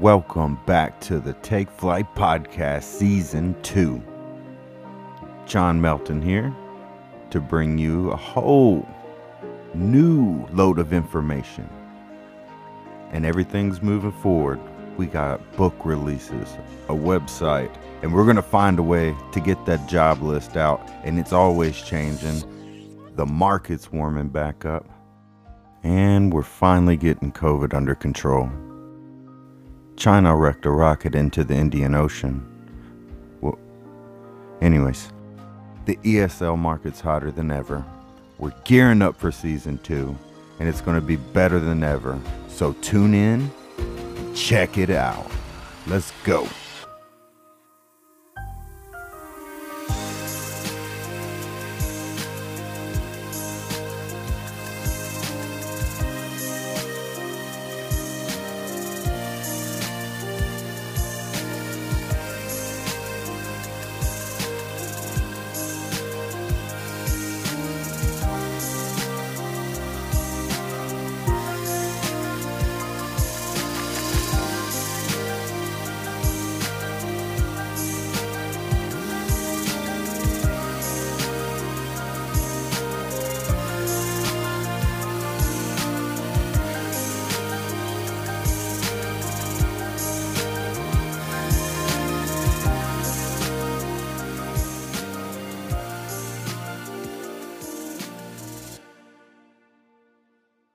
Welcome back to the Take Flight Podcast Season 2. John Melton here to bring you a whole new load of information. And everything's moving forward. We got book releases, a website, and we're going to find a way to get that job list out. And it's always changing. The market's warming back up. And we're finally getting COVID under control. China wrecked a rocket into the Indian Ocean. Well, anyways, the ESL market's hotter than ever. We're gearing up for season two, and it's going to be better than ever. So tune in, check it out. Let's go.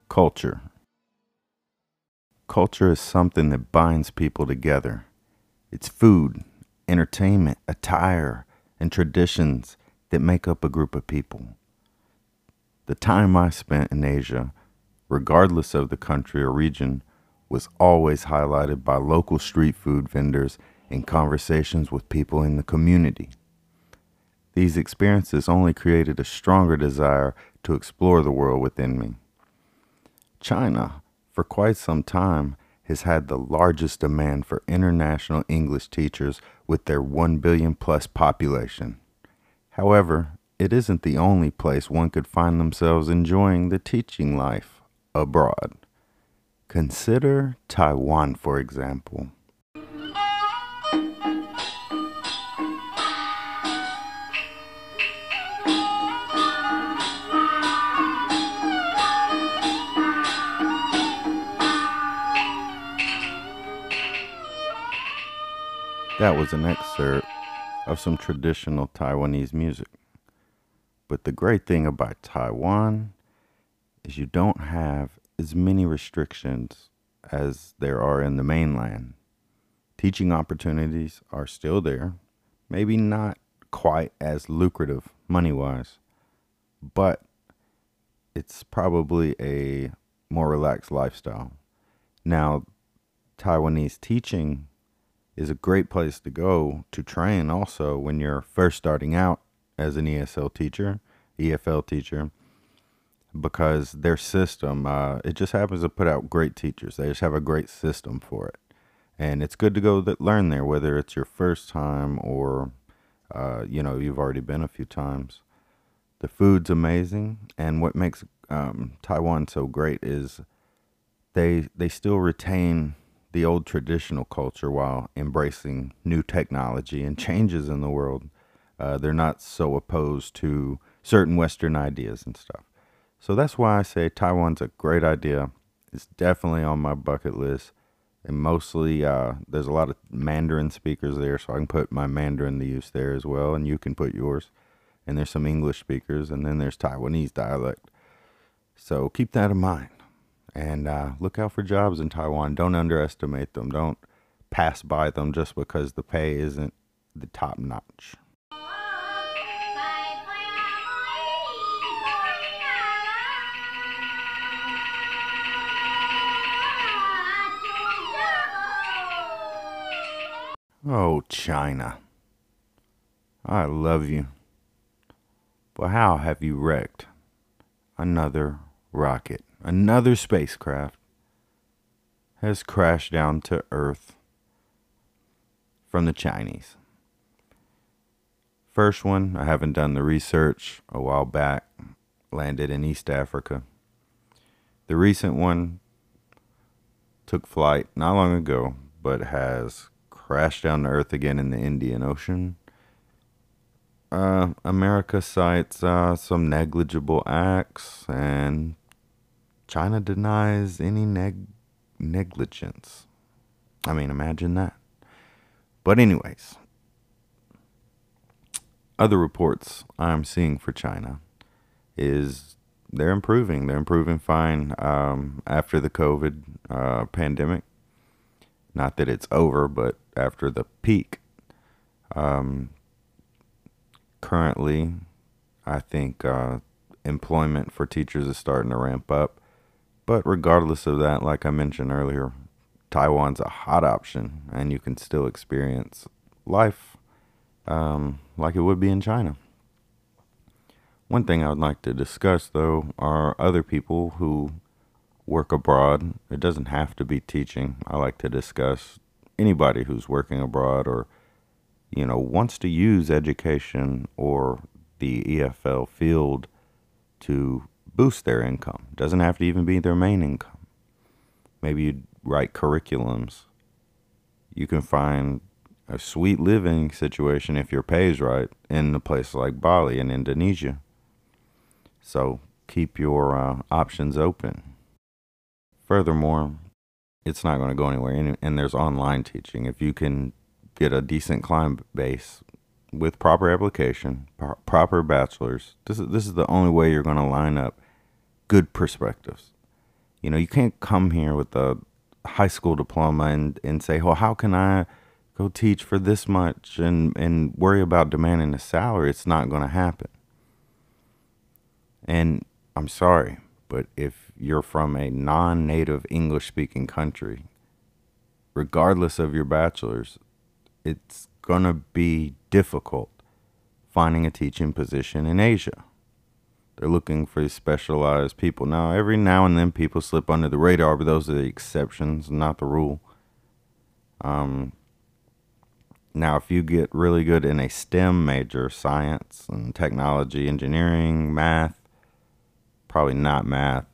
Culture. Culture is something that binds people together. It's food, entertainment, attire, and traditions that make up a group of people. The time I spent in Asia, regardless of the country or region, was always highlighted by local street food vendors and conversations with people in the community. These experiences only created a stronger desire to explore the world within me. China, for quite some time, has had the largest demand for international English teachers with their 1 billion plus population. However, it isn't the only place one could find themselves enjoying the teaching life abroad. Consider Taiwan, for example. That was an excerpt of some traditional Taiwanese music. But the great thing about Taiwan is you don't have as many restrictions as there are in the mainland. Teaching opportunities are still there, maybe not quite as lucrative money wise, but it's probably a more relaxed lifestyle. Now, Taiwanese teaching is a great place to go to train also when you're first starting out as an ESL teacher, EFL teacher, because their system, uh, it just happens to put out great teachers. They just have a great system for it. And it's good to go learn there, whether it's your first time or, uh, you know, you've already been a few times. The food's amazing. And what makes um, Taiwan so great is they, they still retain the old traditional culture while embracing new technology and changes in the world. Uh, they're not so opposed to certain Western ideas and stuff. So that's why I say Taiwan's a great idea. It's definitely on my bucket list. And mostly, uh, there's a lot of Mandarin speakers there, so I can put my Mandarin to use there as well, and you can put yours. And there's some English speakers, and then there's Taiwanese dialect. So keep that in mind. And uh, look out for jobs in Taiwan. Don't underestimate them. Don't pass by them just because the pay isn't the top notch. Oh, China. I love you. But how have you wrecked another rocket? Another spacecraft has crashed down to Earth from the Chinese. First one, I haven't done the research a while back, landed in East Africa. The recent one took flight not long ago, but has crashed down to earth again in the Indian Ocean. Uh, America cites uh, some negligible acts, and China denies any neg- negligence. I mean, imagine that. But, anyways, other reports I'm seeing for China is they're improving. They're improving fine um, after the COVID uh, pandemic. Not that it's over, but after the peak. Um, currently, I think uh, employment for teachers is starting to ramp up. But regardless of that, like I mentioned earlier, Taiwan's a hot option, and you can still experience life um, like it would be in China. One thing I would like to discuss, though, are other people who work abroad. It doesn't have to be teaching. I like to discuss anybody who's working abroad or, you know, wants to use education or the EFL field to boost their income. Doesn't have to even be their main income. Maybe you write curriculums. You can find a sweet living situation if your pay is right in a place like Bali in Indonesia. So keep your uh, options open. Furthermore, it's not going to go anywhere, and, and there's online teaching. If you can get a decent client base with proper application, pro- proper bachelors, this is this is the only way you're going to line up good perspectives. You know, you can't come here with a high school diploma and, and say, well, how can I go teach for this much and, and worry about demanding a salary, it's not going to happen. And I'm sorry, but if you're from a non native English speaking country, regardless of your bachelor's, it's going to be difficult finding a teaching position in Asia. They're looking for specialized people. Now, every now and then people slip under the radar, but those are the exceptions, not the rule. Um, now, if you get really good in a STEM major, science and technology, engineering, math, probably not math,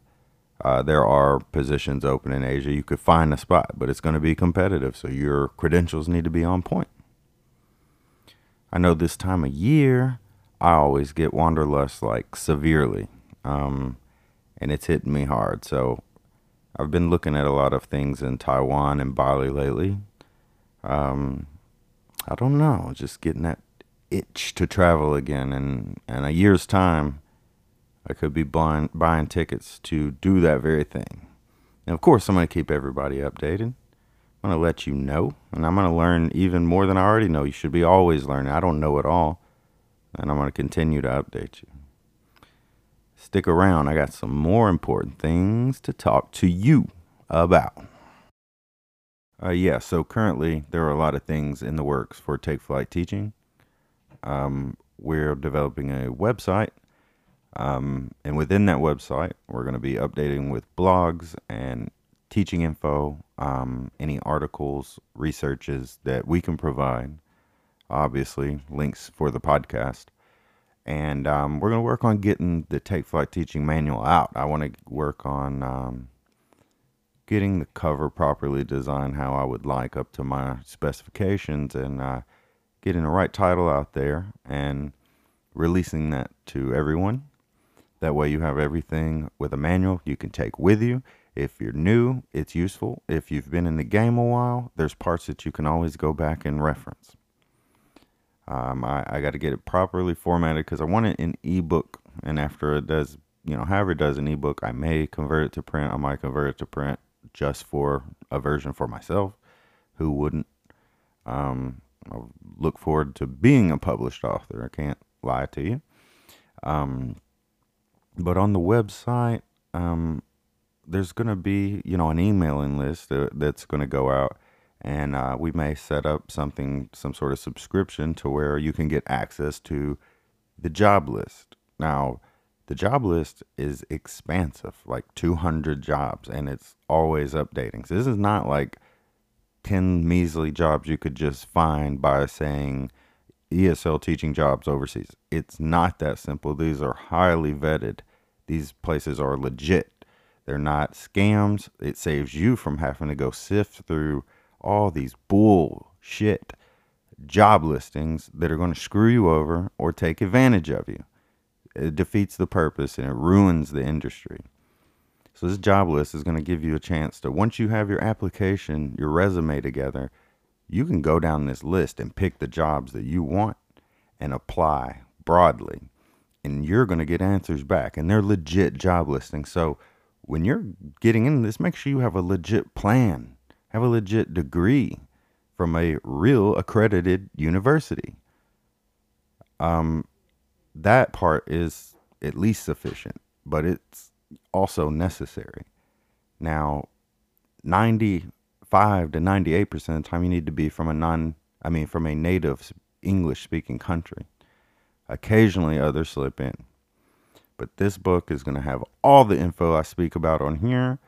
uh, there are positions open in Asia. You could find a spot, but it's going to be competitive, so your credentials need to be on point. I know this time of year, I always get wanderlust like severely, um, and it's hitting me hard. So I've been looking at a lot of things in Taiwan and Bali lately. Um, I don't know, just getting that itch to travel again. And in a year's time, I could be buying, buying tickets to do that very thing. And of course, I'm going to keep everybody updated. I'm going to let you know, and I'm going to learn even more than I already know. You should be always learning. I don't know it all, and I'm going to continue to update you. Stick around. I got some more important things to talk to you about. Uh, yeah, so currently there are a lot of things in the works for Take Flight Teaching. Um, we're developing a website, um, and within that website, we're going to be updating with blogs and teaching info, um, any articles, researches that we can provide, obviously, links for the podcast. And um, we're going to work on getting the Take Flight Teaching Manual out. I want to work on um, getting the cover properly designed how I would like up to my specifications and uh, getting the right title out there and releasing that to everyone. That way, you have everything with a manual you can take with you. If you're new, it's useful. If you've been in the game a while, there's parts that you can always go back and reference. Um, I, I got to get it properly formatted because I want it in ebook. And after it does, you know, however it does an ebook, I may convert it to print. I might convert it to print just for a version for myself. Who wouldn't? Um, I look forward to being a published author. I can't lie to you. Um, but on the website, um, there's going to be, you know, an emailing list that, that's going to go out. And uh, we may set up something, some sort of subscription to where you can get access to the job list. Now, the job list is expansive, like 200 jobs, and it's always updating. So this is not like 10 measly jobs you could just find by saying ESL teaching jobs overseas. It's not that simple. These are highly vetted. These places are legit. They're not scams. It saves you from having to go sift through all these bullshit job listings that are going to screw you over or take advantage of you. It defeats the purpose and it ruins the industry. So, this job list is going to give you a chance to, once you have your application, your resume together, you can go down this list and pick the jobs that you want and apply broadly. And you're going to get answers back. And they're legit job listings. So, when you're getting into this, make sure you have a legit plan, have a legit degree from a real accredited university. Um, that part is at least sufficient, but it's also necessary. Now, 95 to 98% of the time, you need to be from a non, I mean, from a native English speaking country. Occasionally, others slip in. But this book is going to have all the info I speak about on here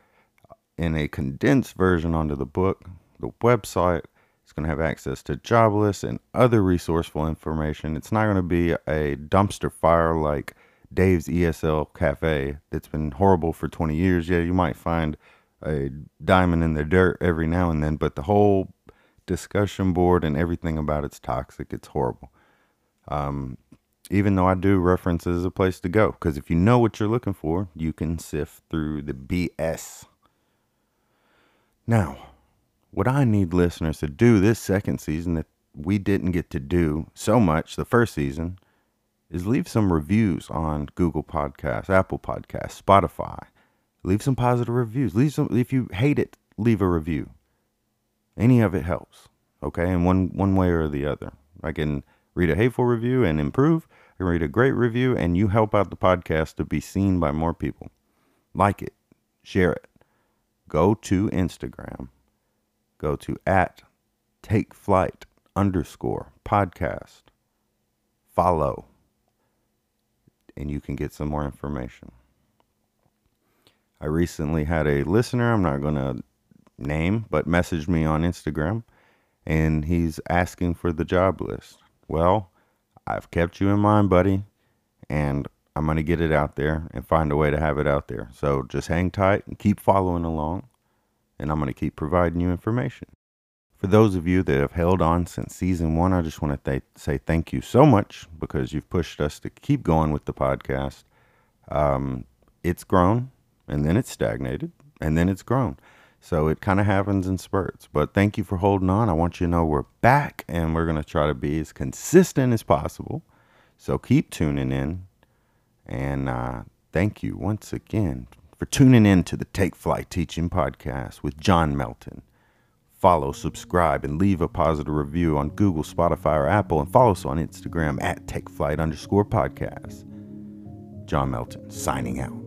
in a condensed version onto the book, the website. It's going to have access to job lists and other resourceful information. It's not going to be a dumpster fire like Dave's ESL Cafe that's been horrible for 20 years. Yeah, you might find a diamond in the dirt every now and then, but the whole discussion board and everything about it's toxic. It's horrible. Um, even though I do reference it as a place to go. Because if you know what you're looking for, you can sift through the BS. Now, what I need listeners to do this second season that we didn't get to do so much the first season is leave some reviews on Google Podcasts, Apple Podcasts, Spotify. Leave some positive reviews. Leave some if you hate it, leave a review. Any of it helps. Okay, in one one way or the other. I can read a hateful review and improve. I can read a great review and you help out the podcast to be seen by more people. Like it, share it. Go to Instagram. Go to at take flight underscore podcast. Follow. And you can get some more information. I recently had a listener, I'm not going to name, but messaged me on Instagram and he's asking for the job list. Well, I've kept you in mind, buddy, and I'm going to get it out there and find a way to have it out there. So just hang tight and keep following along, and I'm going to keep providing you information. For those of you that have held on since season one, I just want to th- say thank you so much because you've pushed us to keep going with the podcast. Um, it's grown, and then it's stagnated, and then it's grown. So it kind of happens in spurts. But thank you for holding on. I want you to know we're back and we're going to try to be as consistent as possible. So keep tuning in. And uh, thank you once again for tuning in to the Take Flight Teaching Podcast with John Melton. Follow, subscribe, and leave a positive review on Google, Spotify, or Apple, and follow us on Instagram at TakeFlight underscore podcast. John Melton signing out.